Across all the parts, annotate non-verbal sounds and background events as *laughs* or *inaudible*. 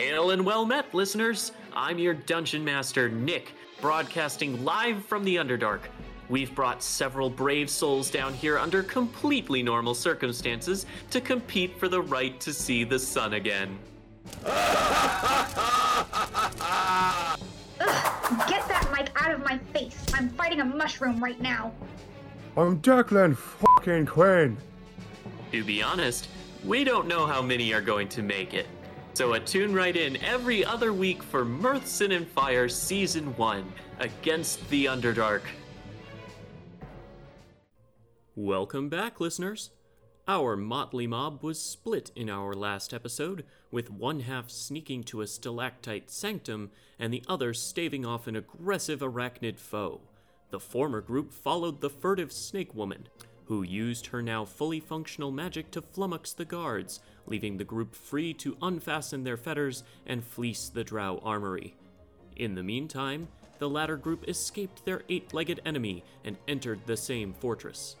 Hail and well met, listeners! I'm your dungeon master, Nick, broadcasting live from the Underdark. We've brought several brave souls down here under completely normal circumstances to compete for the right to see the sun again. Ugh, get that mic out of my face. I'm fighting a mushroom right now. I'm Declan fucking Quinn. To be honest, we don't know how many are going to make it. So attune right in every other week for Mirth, Sin, and Fire Season 1 Against the Underdark. Welcome back, listeners. Our motley mob was split in our last episode, with one half sneaking to a stalactite sanctum and the other staving off an aggressive arachnid foe. The former group followed the furtive snake woman, who used her now fully functional magic to flummox the guards, leaving the group free to unfasten their fetters and fleece the drow armory. In the meantime, the latter group escaped their eight legged enemy and entered the same fortress.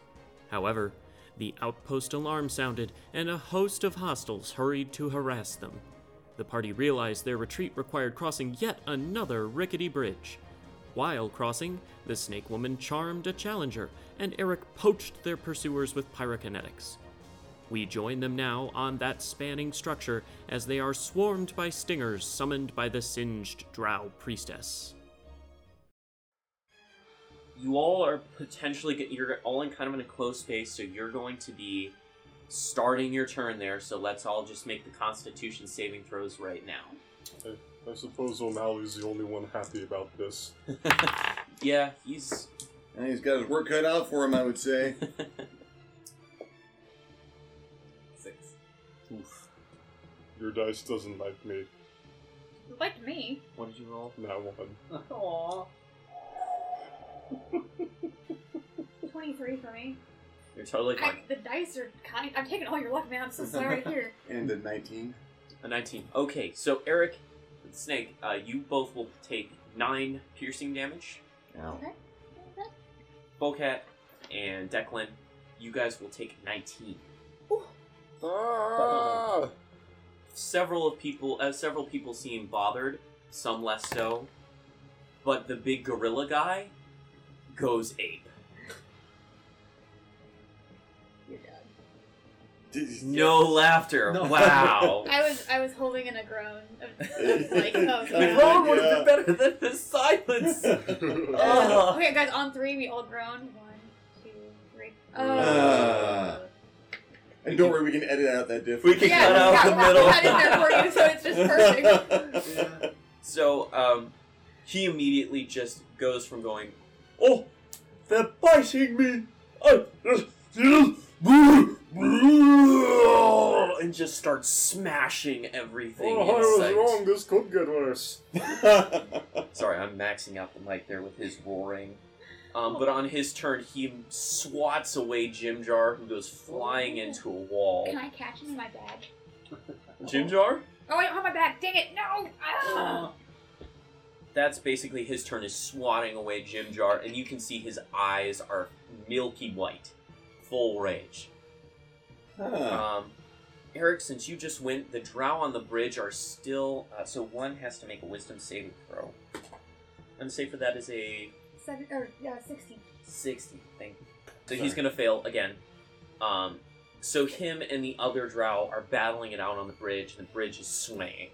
However, the outpost alarm sounded, and a host of hostiles hurried to harass them. The party realized their retreat required crossing yet another rickety bridge. While crossing, the snake woman charmed a challenger, and Eric poached their pursuers with pyrokinetics. We join them now on that spanning structure as they are swarmed by stingers summoned by the singed drow priestess. You all are potentially get, you're all in kind of in a close space, so you're going to be starting your turn there. So let's all just make the Constitution saving throws right now. I, I suppose O'Malley's the only one happy about this. *laughs* yeah, he's And he's got his work cut out for him, I would say. *laughs* six. Oof. Your dice doesn't like me. You liked me. What did you roll? Not one. Aww. *laughs* 23 for me. You're totally fine. I, the dice are kind. I'm taking all your luck, man. I'm so sorry. Here. and a 19. A 19. Okay, so Eric and Snake, uh, you both will take 9 piercing damage. Ow. Okay. Bocat and Declan, you guys will take 19. Ah! Several of people, uh, several people seem bothered, some less so. But the big gorilla guy goes ape. No laughter. No. Wow. I was I was holding in a groan of, of *laughs* like oh The The groan would have been better than the silence. Ugh. *laughs* Okay, guys, on three we all groan. One, two, three. Oh. Uh, And don't worry, we can edit out that difference. We can yeah, cut out yeah, the we'll middle. cut in there for you, so it's just perfect. *laughs* So, um, he immediately just goes from going, Oh, they're biting me! Oh, and just starts smashing everything Oh, I in was wrong. This could get worse. *laughs* Sorry, I'm maxing out the mic there with his roaring. Um, but on his turn, he swats away Jim Jar, who goes flying into a wall. Can I catch him in my bag? Jim Jar? Oh, I don't have my bag. Dang it! No. Ah. That's basically his turn is swatting away Jim Jar, and you can see his eyes are milky white, full rage. Huh. Um, Eric, since you just went, the drow on the bridge are still. Uh, so one has to make a wisdom saving throw. And save for that is a Seven or yeah, sixteen. 60. Thank you. So he's gonna fail again. Um, so him and the other drow are battling it out on the bridge, and the bridge is swaying.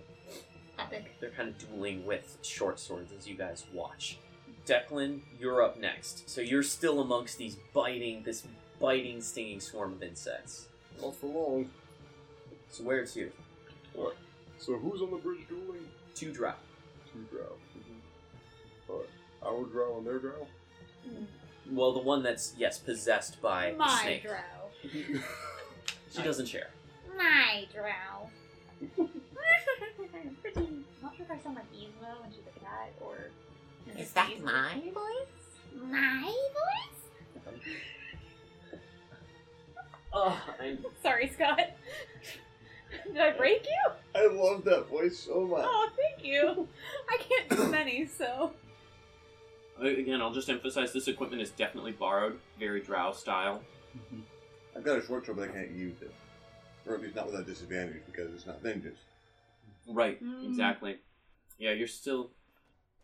Epic. They're kind of dueling with short swords as you guys watch. Declan, you're up next. So you're still amongst these biting, this biting, stinging swarm of insects. Not for long. So where to? What? So who's on the bridge dueling? Two drow. Two drow. But our drow and their drow? Mm. Well, the one that's yes possessed by the My snake. drow. *laughs* She doesn't share. My drow. *laughs* Pretty. Not sure if I sound like Yzma when she's a cat or. Is that my voice? My voice? *laughs* Oh, I'm *laughs* Sorry, Scott. Did I break you? I love that voice so much. Oh, thank you. I can't do many, so. again. I'll just emphasize this equipment is definitely borrowed, very drow style. I've got a short sword, but I can't use it. Or at least not without disadvantage because it's not vengeance. Right, Mm. exactly. Yeah, you're still.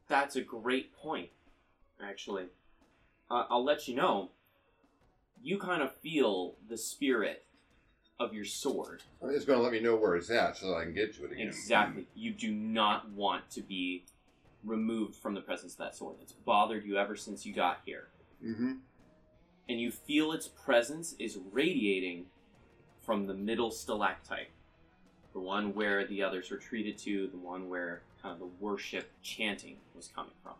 That's a great point, actually. Uh, I'll let you know. You kind of feel the spirit of your sword. It's going to let me know where it's at so that I can get to it again. Exactly. You do not want to be removed from the presence of that sword. It's bothered you ever since you got here. Mm-hmm. And you feel its presence is radiating from the middle stalactite. The one where the others retreated to, the one where kind of the worship chanting was coming from.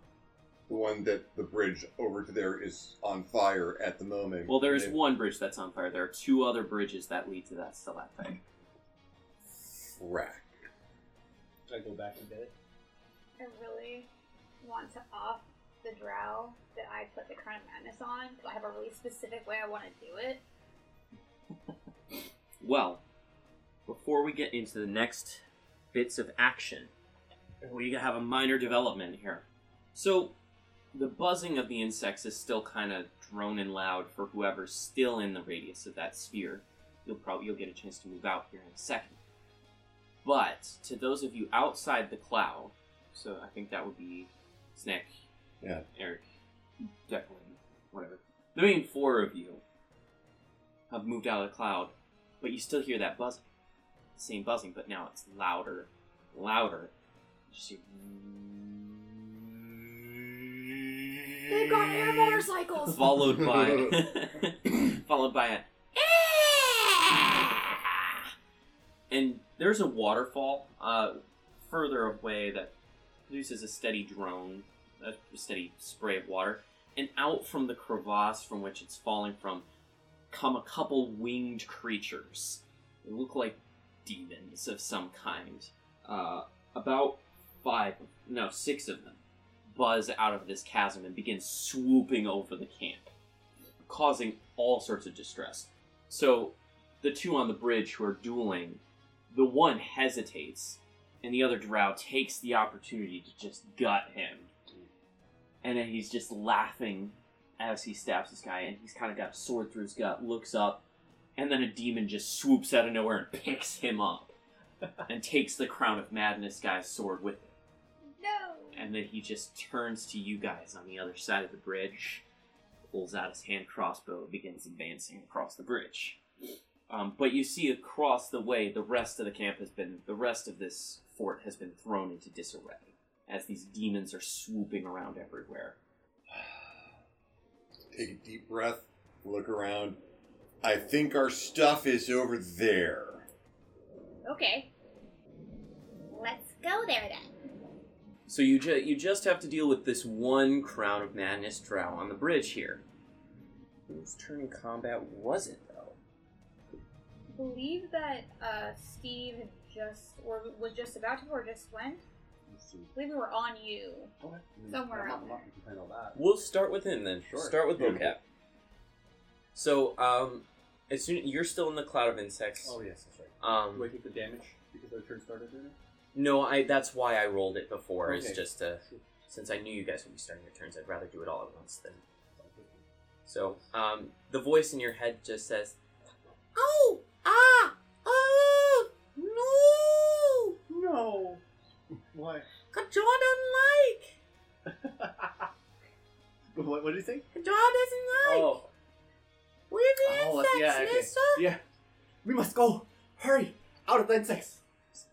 The one that the bridge over to there is on fire at the moment. Well, there is And one bridge that's on fire. There are two other bridges that lead to that stalactite. it- Frack. Should I go back and get it? I really want to off the drow that I put the crown of madness on. 'cause I have a really specific way I want to do it. *laughs* Well, before we get into the next bits of action, we have a minor development here. So, the buzzing of the insects is still kind of droning loud for whoever's still in the radius of that sphere. You'll probably you'll get a chance to move out here in a second. But to those of you outside the cloud, so I think that would be Snick, Yeah. Eric, Declan, whatever. The main four of you have moved out of the cloud, but you still hear that buzzing. Same buzzing, but now it's louder, louder. You see- They've got air motorcycles. *laughs* followed by *laughs* followed by a and there's a waterfall uh, further away that produces a steady drone, a steady spray of water, and out from the crevasse from which it's falling from come a couple winged creatures. They look like demons of some kind. Uh, about five, no, six of them buzz out of this chasm and begin swooping over the camp, causing all sorts of distress. So, the two on the bridge who are dueling, the one hesitates, and the other drow takes the opportunity to just gut him. And then he's just laughing as he stabs this guy, and he's kind of got a sword through his gut, looks up, and then a demon just swoops out of nowhere and picks him up *laughs* and takes the Crown of Madness guy's sword with him. And then he just turns to you guys on the other side of the bridge, pulls out his hand crossbow, and begins advancing across the bridge. Um, but you see across the way, the rest of the camp has been, the rest of this fort has been thrown into disarray as these demons are swooping around everywhere. Take a deep breath, look around. I think our stuff is over there. Okay. Let's go there then. So you ju- you just have to deal with this one Crown of Madness drow on the bridge here. Whose turn in combat was it though? I believe that uh, Steve had just, or was just about to, or just went. Let's see. I believe we were on you. Okay. Somewhere I'm not- out I'm not complaining about that. We'll start with him then. Sure. Start with Beautiful. vocab. So, um, as soon you're still in the cloud of insects. Oh yes, that's right. Um, Do I take the damage because our turn started earlier? No, I. That's why I rolled it before. It's Okay. just uh, since I knew you guys would be starting your turns, I'd rather do it all at once than. So, um, the voice in your head just says, Oh! Ah! Oh! No! No. Why? Kajar doesn't like! *laughs* what, what did you think? Kajar doesn't like! Oh. We're the Oh, insects, yeah, okay. mister! Yeah. We must go. Hurry! Out of the insects.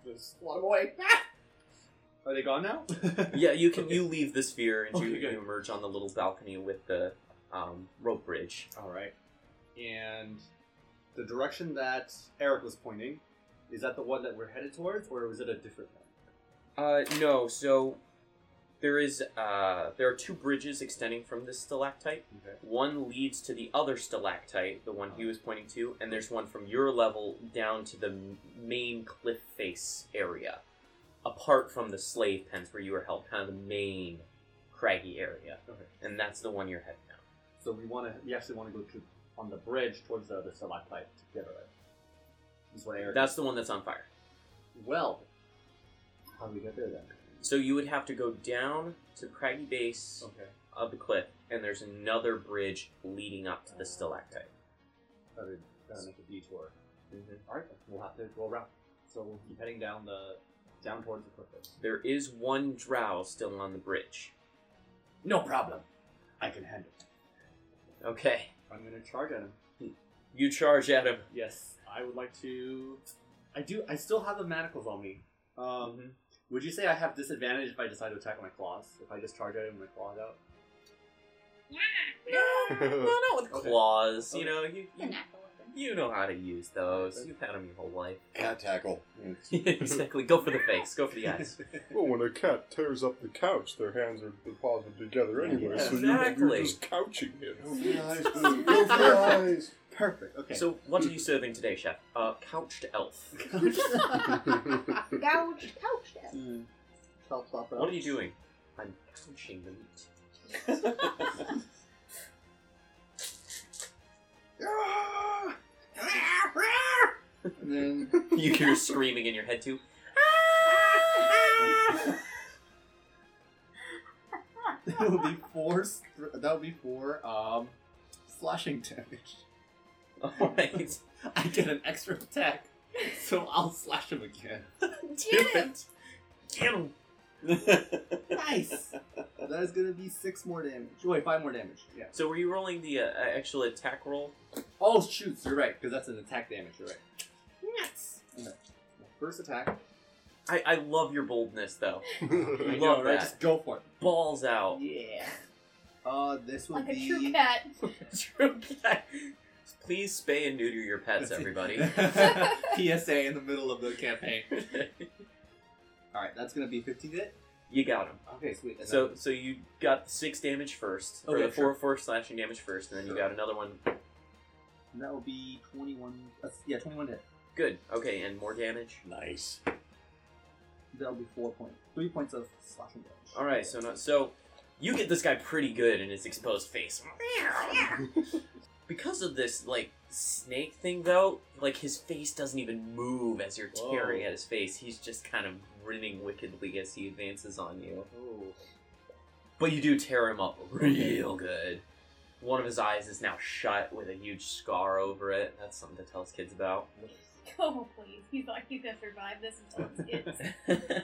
There's a lot of away. Are they gone now? *laughs* "Yeah, you can. You leave the sphere and you, Okay, good. you emerge on the little balcony with the um, rope bridge." All right. And the direction that Eric was pointing, is that the one that we're headed towards, or was it a different one? Uh, no. So there is uh, there are two bridges extending from this stalactite. Okay. One leads to the other stalactite, the one he was pointing to, and there's one from your level down to the main cliff face area, apart from the slave pens where you were held, kind of the main craggy area, Okay. and that's the one you're heading now. So we want to. We actually want to go to on the bridge towards the other stalactite together. Right? Is what Eric. That's the one that's on fire. well. How do we get there then? So you would have to go down to the craggy base Okay. of the cliff, and there's another bridge leading up to the stalactite. Gotta, gotta make a detour. Mm-hmm. All right. We'll have to go around. So we'll keep heading down the Down towards the cliff. There is one drow still on the bridge. No problem. I can handle it. Okay. I'm gonna charge at him. You charge at him. Yes, I would like to. I do. I still have the manacles on me. Um, Mhm. Would you say I have disadvantage if I decide to attack with my claws? If I just charge at him with my claws out? Yeah! *laughs* No, not with Okay. claws. You Okay. know, you, you, you know how to use those. You've had them your whole life. *laughs* Cat tackle. *laughs* exactly. Go for the face. Go for the eyes. well, when a cat tears up the couch, their hands are deposited together anyway, Yeah, so you- you're exactly. just couching Go him. for the eyes, boo. Go for the eyes. Perfect. Okay. So, what are you serving today, chef? Uh, couched elf. *laughs* Gouged *laughs* couch death. Mm. Help stop What are you doing? I'm couching the meat. And *laughs* then You hear screaming in your head too. that would be four. str- That would be four. Um, slashing damage. *laughs* All right. I get an extra attack, so I'll slash him again. *laughs* Do it. Get him. Nice. that is gonna be six more damage. Wait, five more damage. Yeah. So, were you rolling the uh, actual attack roll? Oh shoot! You're right, because that's an attack damage. You're right. Yes. Okay. First attack. I, I love your boldness, though. *laughs* I Love know, right? that. Just go for it. Balls out. Yeah. Uh, this would Like a true cat. True cat. Please spay and neuter your pets, everybody. *laughs* PSA in the middle of the campaign. *laughs* All right, that's gonna be 15 hit. you got him. Okay, sweet. And So, then- so you got six damage first, or Okay, the four sure. four slashing damage first, and then you got another one. that will be 21. That's, yeah, 21 hit. Good. Okay, and more damage. Nice. That'll be four points. Three points of slashing damage. All right. So, no, so you get this guy pretty good in his exposed face. *laughs* because of this, like snake thing, though, like his face doesn't even move as you're Whoa. tearing at his face. He's just kind of grinning wickedly as he advances on you. Oh. But you do tear him up real good. One of his eyes is now shut with a huge scar over it. That's something to tell his kids about. *laughs* Oh, please. He's like, he's gonna survive this until it's kids. *laughs*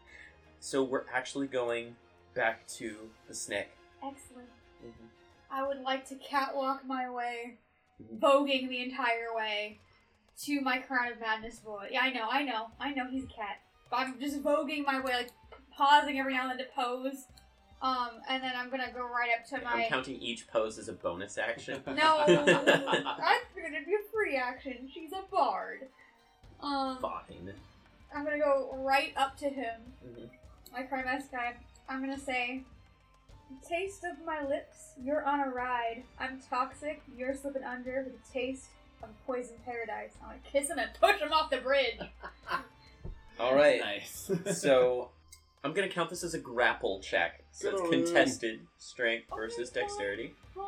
*laughs* so we're actually going back to the snake. Excellent. Mm-hmm. I would like to catwalk my way, voguing the entire way, to my Crown of Madness boy. Yeah, I know, I know, I know he's a cat. But I'm just voguing my way, like pausing every now and then to pose. Um, and then I'm gonna go right up to my. I'm counting each pose as a bonus action. *laughs* No, *laughs* I figured it'd be a free action. She's a bard. Um, Fine. I'm gonna go right up to him, Mhm. my Crown of Madness guy. I'm gonna say, "Taste of my lips, you're on a ride. I'm toxic, you're slipping under with a taste of poison paradise." I'm gonna kiss him and push him off the bridge. *laughs* All right. Nice. *laughs* So I'm gonna count this as a grapple check. So it's Good on you. contested strength Okay, versus fine. dexterity. Fine.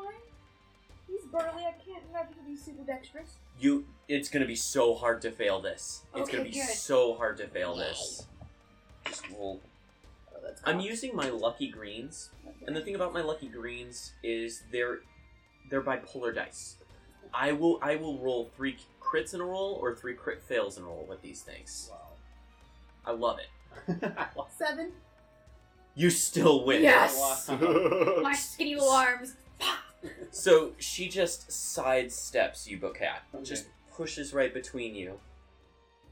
He's burly. I can't imagine he'd be super dexterous. You, it's gonna be so hard to fail this. It's Okay, gonna be good. so hard to fail this. Just roll. That's I'm using my lucky greens, and the thing about my lucky greens is they're they're bipolar dice. I will I will roll three crits in a roll or three crit fails in a roll with these things. I love it. *laughs* Seven. You still win. Yes. *laughs* My skinny little arms. So she just sidesteps you, Bocat. Okay. Just pushes right between you.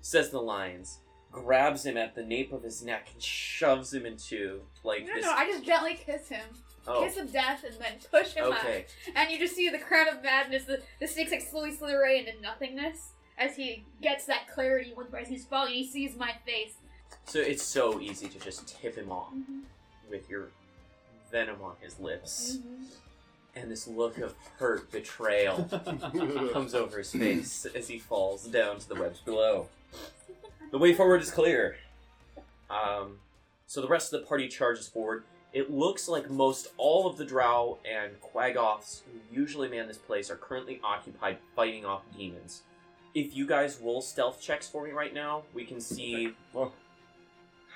Says the lines. Grabs him at the nape of his neck and shoves him into like No, this. no, I just gently kiss him. oh, Kiss of death and then push him okay. out. And you just see the crown of madness, the, the snake's like slowly slither away into nothingness as he gets that clarity once as he's falling. He sees my face. So it's so easy to just tip him off Mm-hmm. with your venom on his lips, Mm-hmm. and this look of hurt betrayal *laughs* comes over his face as he falls down to the webs below. The way forward is clear. Um, so the rest of the party charges forward. It looks like most all of the Drow and Quagoths who usually man this place are currently occupied fighting off demons. If you guys roll stealth checks for me right now, we can see Well,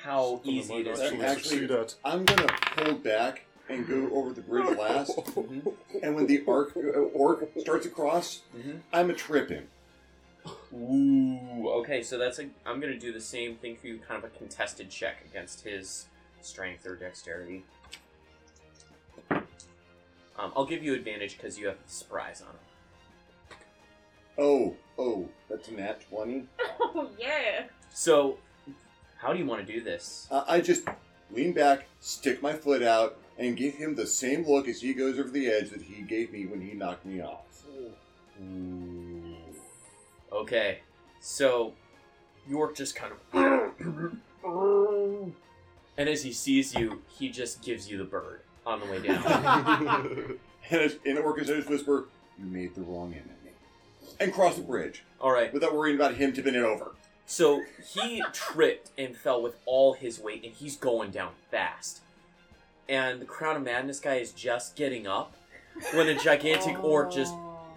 how easy might it is. actually to- Actually- succeed at. I'm gonna pull back and go over the bridge last. *laughs* Mhm, And when the arc uh, orc starts across, mhm. I'm a trip him. Ooh, okay, so that's a. I'm gonna do the same thing for you, kind of a contested check against his strength or dexterity. Um, I'll give you advantage because you have surprise on him. Oh, oh, that's a nat 20. *laughs* Oh yeah. So, how do you want to do this? Uh, I just lean back, stick my foot out, and give him the same look as he goes over the edge that he gave me when he knocked me off. Ooh. Okay, so York just kind of. and as he sees you, he just gives you the bird on the way down. *laughs* *laughs* And as in Orca's whisper, you made the wrong enemy. And cross the bridge All right, without worrying about him tipping it over. so he tripped and fell with all his weight, and he's going down fast. And the Crown of Madness guy is just getting up when a gigantic orc just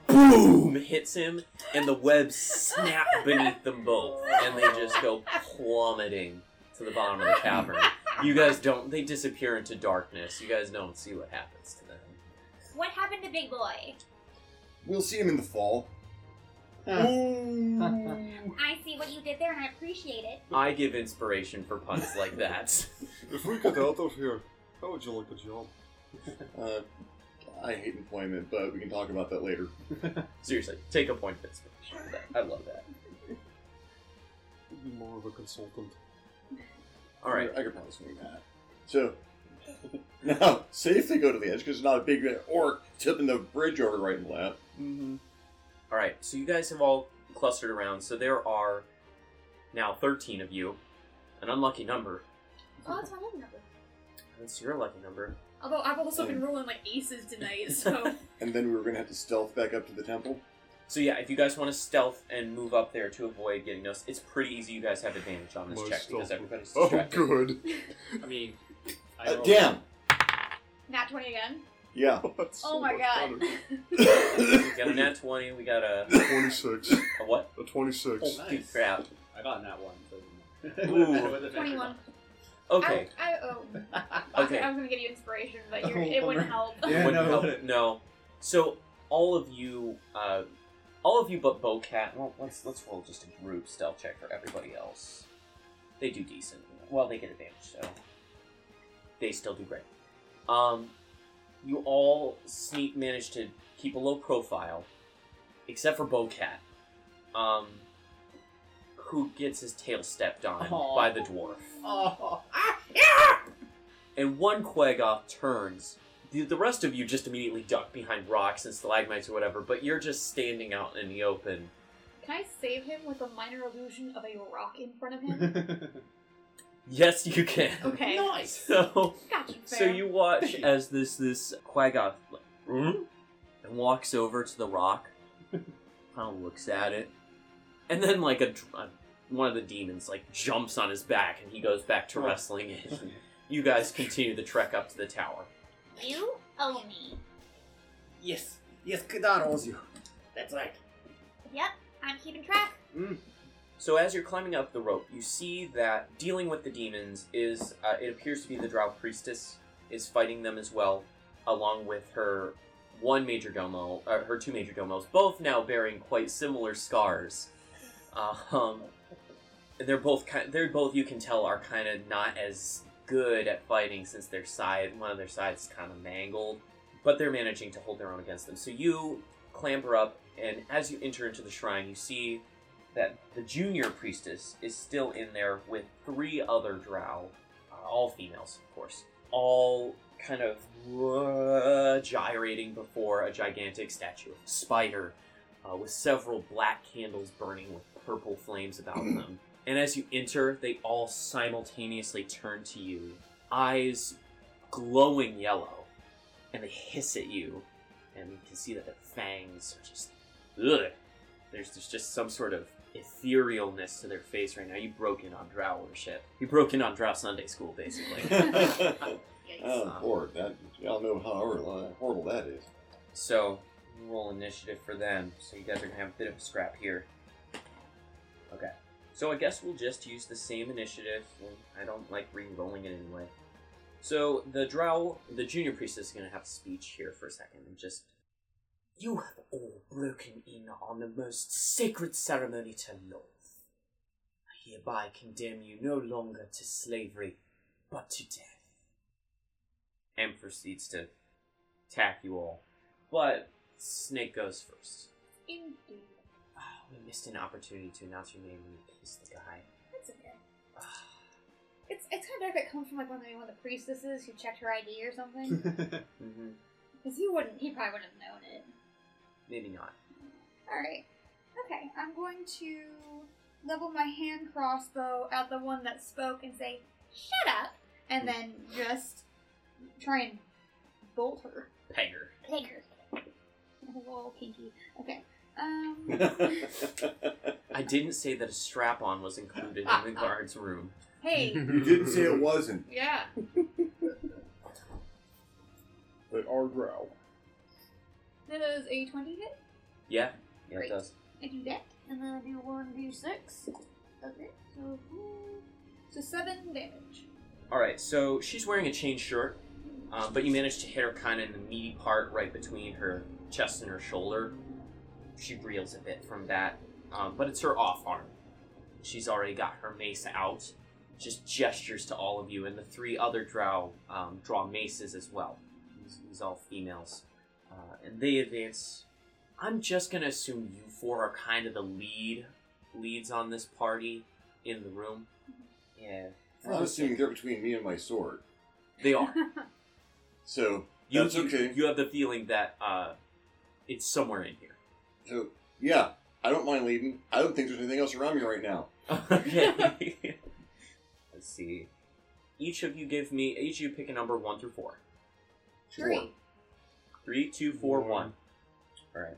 boom hits him, and the webs snap beneath them both, and they just go plummeting to the bottom of the cavern. You guys don't. They disappear into darkness. You guys don't see what happens to them. What happened to Big Boy? We'll see him in the fall. I see what you did there and I appreciate it. I give inspiration for puns like that. *laughs* If we get out of here, how would you like a job? Uh, I hate employment, but we can talk about that later. *laughs* Seriously, take a point of inspiration for that. I love that. I'd be more of a consultant. All right. I could probably swing that. So, *laughs* now, say if they go to the edge, because it's not a big orc tipping the bridge over right and left. Mm-hmm. All right. So you guys have all clustered around. So there are now 13 of you. An unlucky number. Oh, that's my lucky number. That's your lucky number. Although I've also been rolling like aces tonight, *laughs* so And then we were going to have to stealth back up to the temple. So yeah, if you guys want to stealth and move up there to avoid getting noticed, it's pretty easy. You guys have advantage on this My check because stealth- everybody's Oh, distracted. good. *laughs* I mean, I Uh, rolled- damn! nat twenty again. Yeah. *laughs* That's Oh so my much god. We got a nat 20. We got a, better. 26. a what? A 26. Oh, Nice. dude, crap. I got in that one. So Ooh. With the Twenty-one. Okay. I, I, oh, *laughs* Okay. I was gonna give you inspiration, but you're, Oh, it wouldn't help. Yeah, Wouldn't no. help. No. So all of you, uh, all of you but Bocat. Well, let's let's roll just a group stealth check for everybody else. They do decent. Well, they get advantage, so they still do great. Um, you all sneak manage to keep a low profile, except for Bocat, um, who gets his tail stepped on Aw. by the dwarf. Oh. and one Quagoth turns. The, the rest of you just immediately duck behind rocks and stalagmites or whatever, but you're just standing out in the open. Can I save him with a minor illusion of a rock in front of him? *laughs* Yes, you can. Okay. Nice. *laughs* So, Gotcha. so you watch as this this Quagoth like, "Hmm?" and walks over to the rock, *laughs* kind of looks at it, and then like a, dr- a one of the demons like jumps on his back and he goes back to wrestling it. *laughs* You guys continue the trek up to the tower. You owe me. Yes. Yes, Kadar owes you. That's right. Yep, I'm keeping track. So as you're climbing up the rope, you see that dealing with the demons is uh, it appears to be the Drow priestess is fighting them as well, along with her one major domo, uh, her two major domos, both now bearing quite similar scars. *laughs* Um, and they're both kind. They're both you can tell are kind of not as good at fighting since their side one of their sides is kind of mangled, but they're managing to hold their own against them. So you clamber up, and as you enter into the shrine, you see that the junior priestess is still in there with three other drow, uh, all females, of course, all kind of uh, gyrating before a gigantic statue of a spider uh, with several black candles burning with purple flames about them. And as you enter, they all simultaneously turn to you, eyes glowing yellow, and they hiss at you, and you can see that their fangs are just ugh. There's, there's just some sort of etherealness to their face right now. You broke in on Drow worship. You broke in on Drow Sunday school, basically. *laughs* oh, Lord, that, y'all know how horrible, horrible that is. so, roll initiative for them. So you guys are gonna have a bit of a scrap here. Okay. So I guess we'll just use the same initiative. I don't like re-rolling it anyway. So the Drow, the junior priestess, is gonna have a speech here for a second and just You have all broken in on the most sacred ceremony to Lolth. I hereby condemn you no longer to slavery, but to death. And proceeds to attack you all. But Snake goes first. Indeed. We missed an opportunity to announce your name when you kissed the guy. That's okay. It's it's kind of dark. It comes from like one of the, one of the priestesses who checked her ID or something. *laughs* mhm. Because he wouldn't. He probably wouldn't have known it. Maybe not. All right. Okay. I'm going to level my hand crossbow at the one that spoke and say, "Shut up," and then just try and bolt her. Pegger. Take her. *laughs* A little kinky. Okay. Um. *laughs* I didn't say that a strap on was included in the guard's room. hey. you didn't say it wasn't. Yeah. *laughs* They are drow. That is a twenty hit. Yeah? Yeah, Great. it does. I do that, and then I do one d six. Okay. So. mm, So seven damage. Alright, so she's wearing a chain shirt, um, but you managed to hit her kind of in the meaty part right between her chest and her shoulder. She reels a bit from that, um, but it's her off arm. She's already got her mace out, just gestures to all of you, and the three other drow um, draw maces as well. These, these all females. Uh, and they advance. I'm just gonna assume you four are kind of the lead leads on this party in the room. Yeah. I'm assuming they're between me and my sword. They are. *laughs* So You, That's you- okay. You have the feeling that uh, it's somewhere in here. So yeah, I don't mind leaving. I don't think there's anything else around me right now. okay. *laughs* Let's see. Each of you give me. Each of you pick a number one through four. Three. Three, two, four, One. one. All right.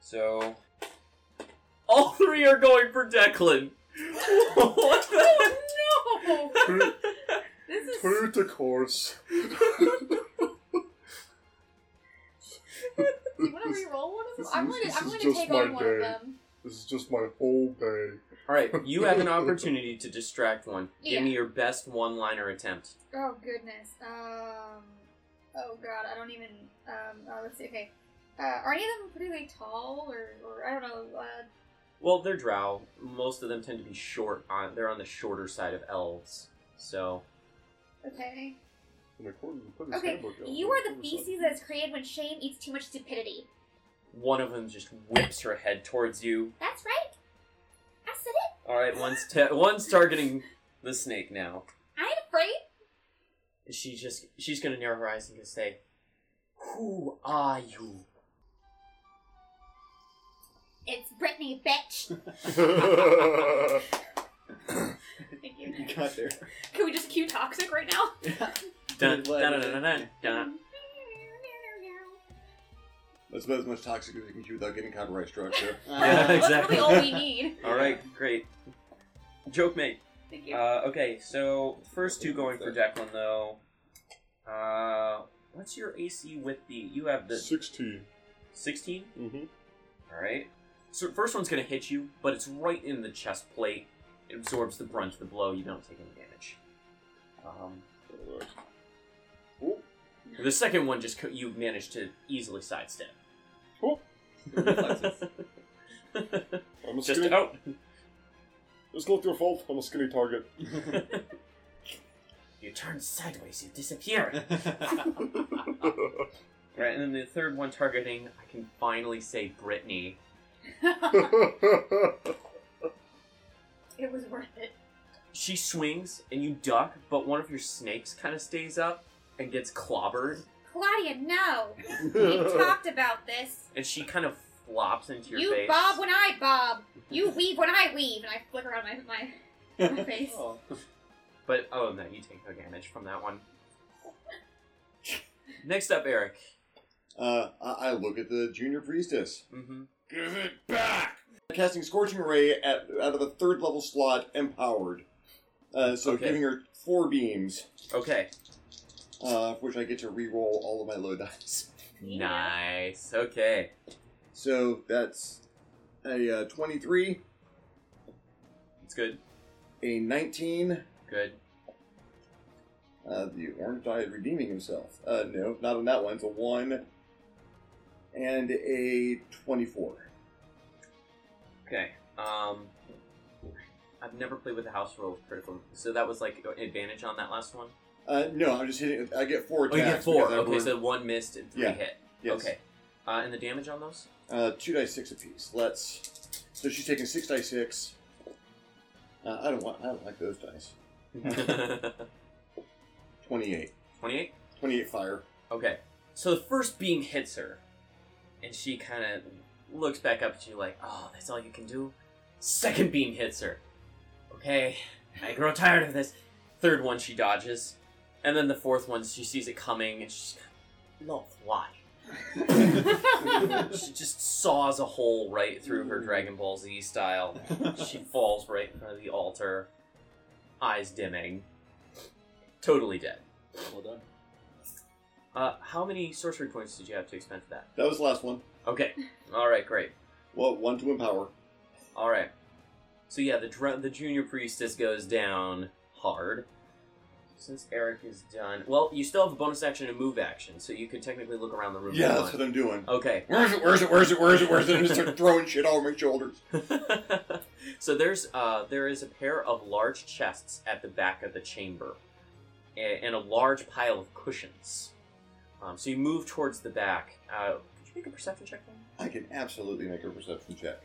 So all three are going for Declan. what the? Oh, no! This is. Put it to course. *laughs* want to re-roll one of them? This I'm is- going to. this I'm is going to just take my on one of day. them. This is just my whole day. All right. You have an *laughs* opportunity to distract one. Give me your best one-liner attempt. Oh goodness. Um. Oh god, I don't even. Um. Uh, let's see. Okay. Uh, are any of them particularly tall, or, or I don't know? Uh, Well, they're drow. Most of them tend to be short. On they're on the shorter side of elves. So okay. And according to Putty's Okay, handbook, I'll you are the to feces that is created when shame eats too much stupidity. one of them just whips her head towards you. That's right. I said it. All right, one's ta- one's targeting the snake now. I ain't afraid. She just she's gonna narrow her eyes and gonna say, "Who are you?" It's Brittany, bitch. Thank *laughs* *laughs* you. You got there. Can we just cue toxic right now? Dun, dun, dun, dun, dun, dun. That's about as much toxic as you can do without getting copyright struck. So. Yeah, *laughs* That's exactly. really all we need. All right, great. Joke mate. Thank you. Uh, okay, so first two going for Declan though. Uh, what's your AC with the? You have the 16. sixteen. Mm-hmm. All right. So first one's gonna hit you, but it's right in the chest plate. It absorbs the brunt of the blow. You don't take any damage. Um, the second one just co- you managed to easily sidestep. Cool. *laughs* I'm a just skinny. out. It's not your fault. I'm a skinny target. *laughs* you turn sideways, you disappear. *laughs* right, and then the third one targeting, I can finally say Brittany. it was worth it. She swings and you duck, but one of your snakes kind of stays up and gets clobbered, Claudia, no. *laughs* We talked about this. and she kind of flops into your face. You face. bob when I bob. *laughs* You weave when I weave. And I flick around my my, my *laughs* face. Oh. But oh no, you take no damage from that one. Next up, Eric. Uh, I, I look at the junior priestess. Mm-hmm. Give it back! Casting Scorching Ray at, out of a third level slot, empowered. Uh, so Okay. giving her four beams, Okay. Uh, for which I get to re-roll all of my low dice. Yeah. Nice. Okay. So that's a uh, 23, It's good. a 19, Good. uh, the orange die redeeming himself. Uh, no, not on that one. It's a 1, and a 24. Okay. Um, I've never played with a house roll with critical, so that was like an advantage on that last one. Uh, no, I'm just hitting. I get four Oh, you get four. because I Okay, so one missed and three Yeah. hit. Yes. Okay. Uh, and the damage on those? Uh, two dice six apiece. Let's. So she's taking six dice six. Uh, I don't want. I don't like those dice. *laughs* Twenty-eight. Twenty-eight. Twenty-eight fire. Okay. So the first beam hits her, and she kind of looks back up at you like, "Oh, that's all you can do." Second beam hits her. Okay, I grow tired of this. Third one, she dodges, and then the fourth one, she sees it coming, and she's, "Look, why?" *laughs* she just saws a hole right through her Dragon Ball Z style. She *laughs* falls right in front of the altar, eyes dimming, totally dead. Well done. Uh, how many sorcery points did you have to expend for that? That was the last one. Okay. All right. Great. Well, one to empower. All right. So yeah, the dr- the junior priestess goes down hard. Since Eric is done, well, you still have a bonus action and a move action, so you could technically look around the room. Yeah, that's what I'm doing. Okay. Where's it? Where's it? Where's it? Where's it? Where's it? And just start *laughs* throwing shit all over my shoulders. *laughs* so there's uh, there is a pair of large chests at the back of the chamber, and a large pile of cushions. Um, so you move towards the back. Uh, could you make a perception check? For me? I can absolutely make a perception check.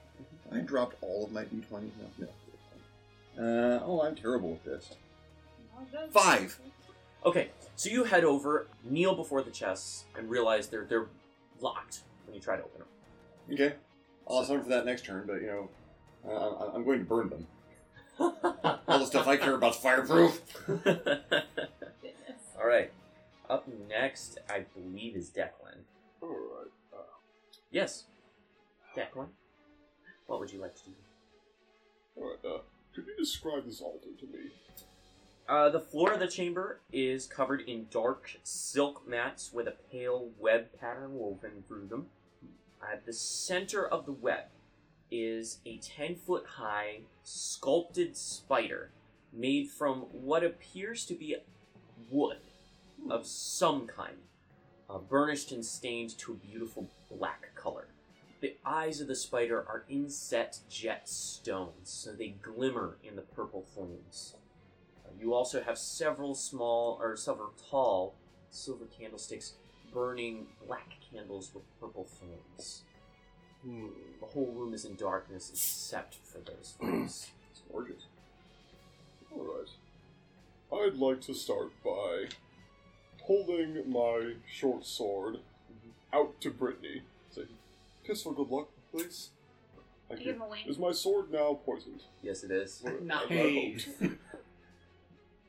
I dropped all of my d20s. No, no. Uh, oh, I'm terrible with this. Five. Okay, so you head over, kneel before the chests, and realize they're they're locked when you try to open them. Okay. I'll sign for that next turn, but you know, uh, I- I'm going to burn them. them. *laughs* All the stuff I care about is fireproof. *laughs* All right. Up next, I believe, is Declan. Alright. Yes, Declan. What would you like to do? Alright, uh, could you describe this altar to me? Uh, the floor of the chamber is covered in dark silk mats with a pale web pattern woven through them. At the center of the web is a 10 foot high sculpted spider made from what appears to be wood of some kind, uh, burnished and stained to a beautiful black color. The eyes of the spider are inset jet stones, so they glimmer in the purple flames. You also have several small or several tall silver candlesticks burning black candles with purple flames. Hmm. The whole room is in darkness except for those *clears throat* flames. It's gorgeous. Alright. I'd like to start by holding my short sword out to Brittany. Say, kiss for good luck, please. Thank Give you. him a wink. Is my sword now poisoned? yes, it is. Well, *laughs* Nice. I hoped.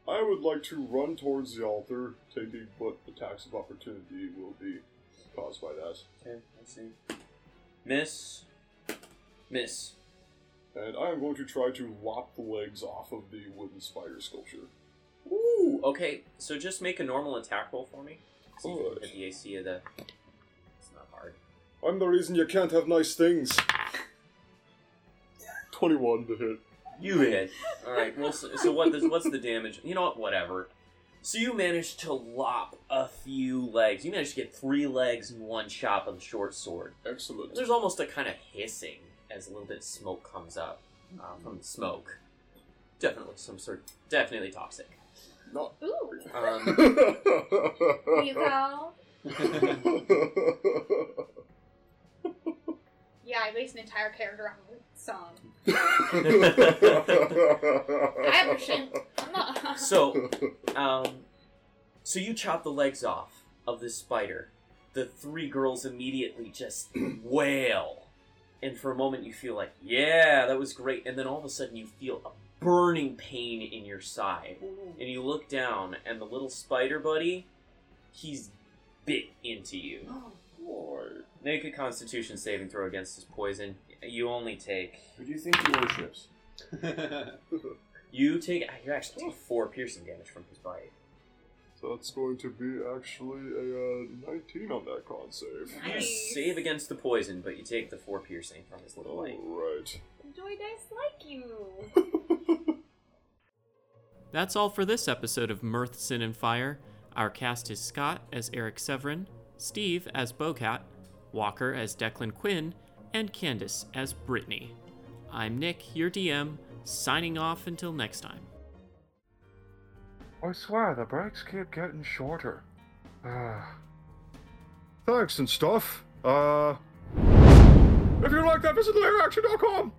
I would like to run towards the altar, taking what attacks of opportunity will be caused by that. Okay, I see. Miss. Miss. And I am going to try to lop the legs off of the wooden spider sculpture. Ooh. Okay, so just make a normal attack roll for me. See if you can Alright. the AC of the. It's not hard. I'm the reason you can't have nice things. *laughs* 21 to hit. You hit. All right. Well, so, so what? Does, what's the damage? You know what? Whatever. So you managed to lop a few legs. You managed to get three legs in one chop of the short sword. Excellent. There's almost a kind of hissing as a little bit of smoke comes up uh, from the smoke. Definitely some sort. Definitely toxic. Not. Ooh. Um, *laughs* You go. *laughs* *laughs* Yeah, I based an entire character on a song. *laughs* *laughs* I have a shit. I'm not. *laughs* so, um, so you chop the legs off of this spider. The three girls immediately just *clears throat* wail, and for a moment you feel like, yeah, that was great, and then all of a sudden you feel a burning pain in your side, and you look down, and the little spider buddy, he's bit into you. Boy. Make a Constitution saving throw against his poison. You only take. Who do you think he worships? *laughs* You take. You actually take four piercing damage from his bite. So that's going to be actually a uh, 19 on that con save. You Nice. save against the poison, but you take the four piercing from his little bite. Alright. Enjoy dice like you. *laughs* That's all for this episode of Mirth, Sin, and Fire. Our cast is Scott as Eric Severin, Steve as Bocat, Walker as Declan Quinn, and Candace as Brittany. I'm Nick, your DM, signing off until next time. I swear the breaks keep getting shorter. Ah. Thanks and stuff. Uh, if you like that, visit LairAction.com.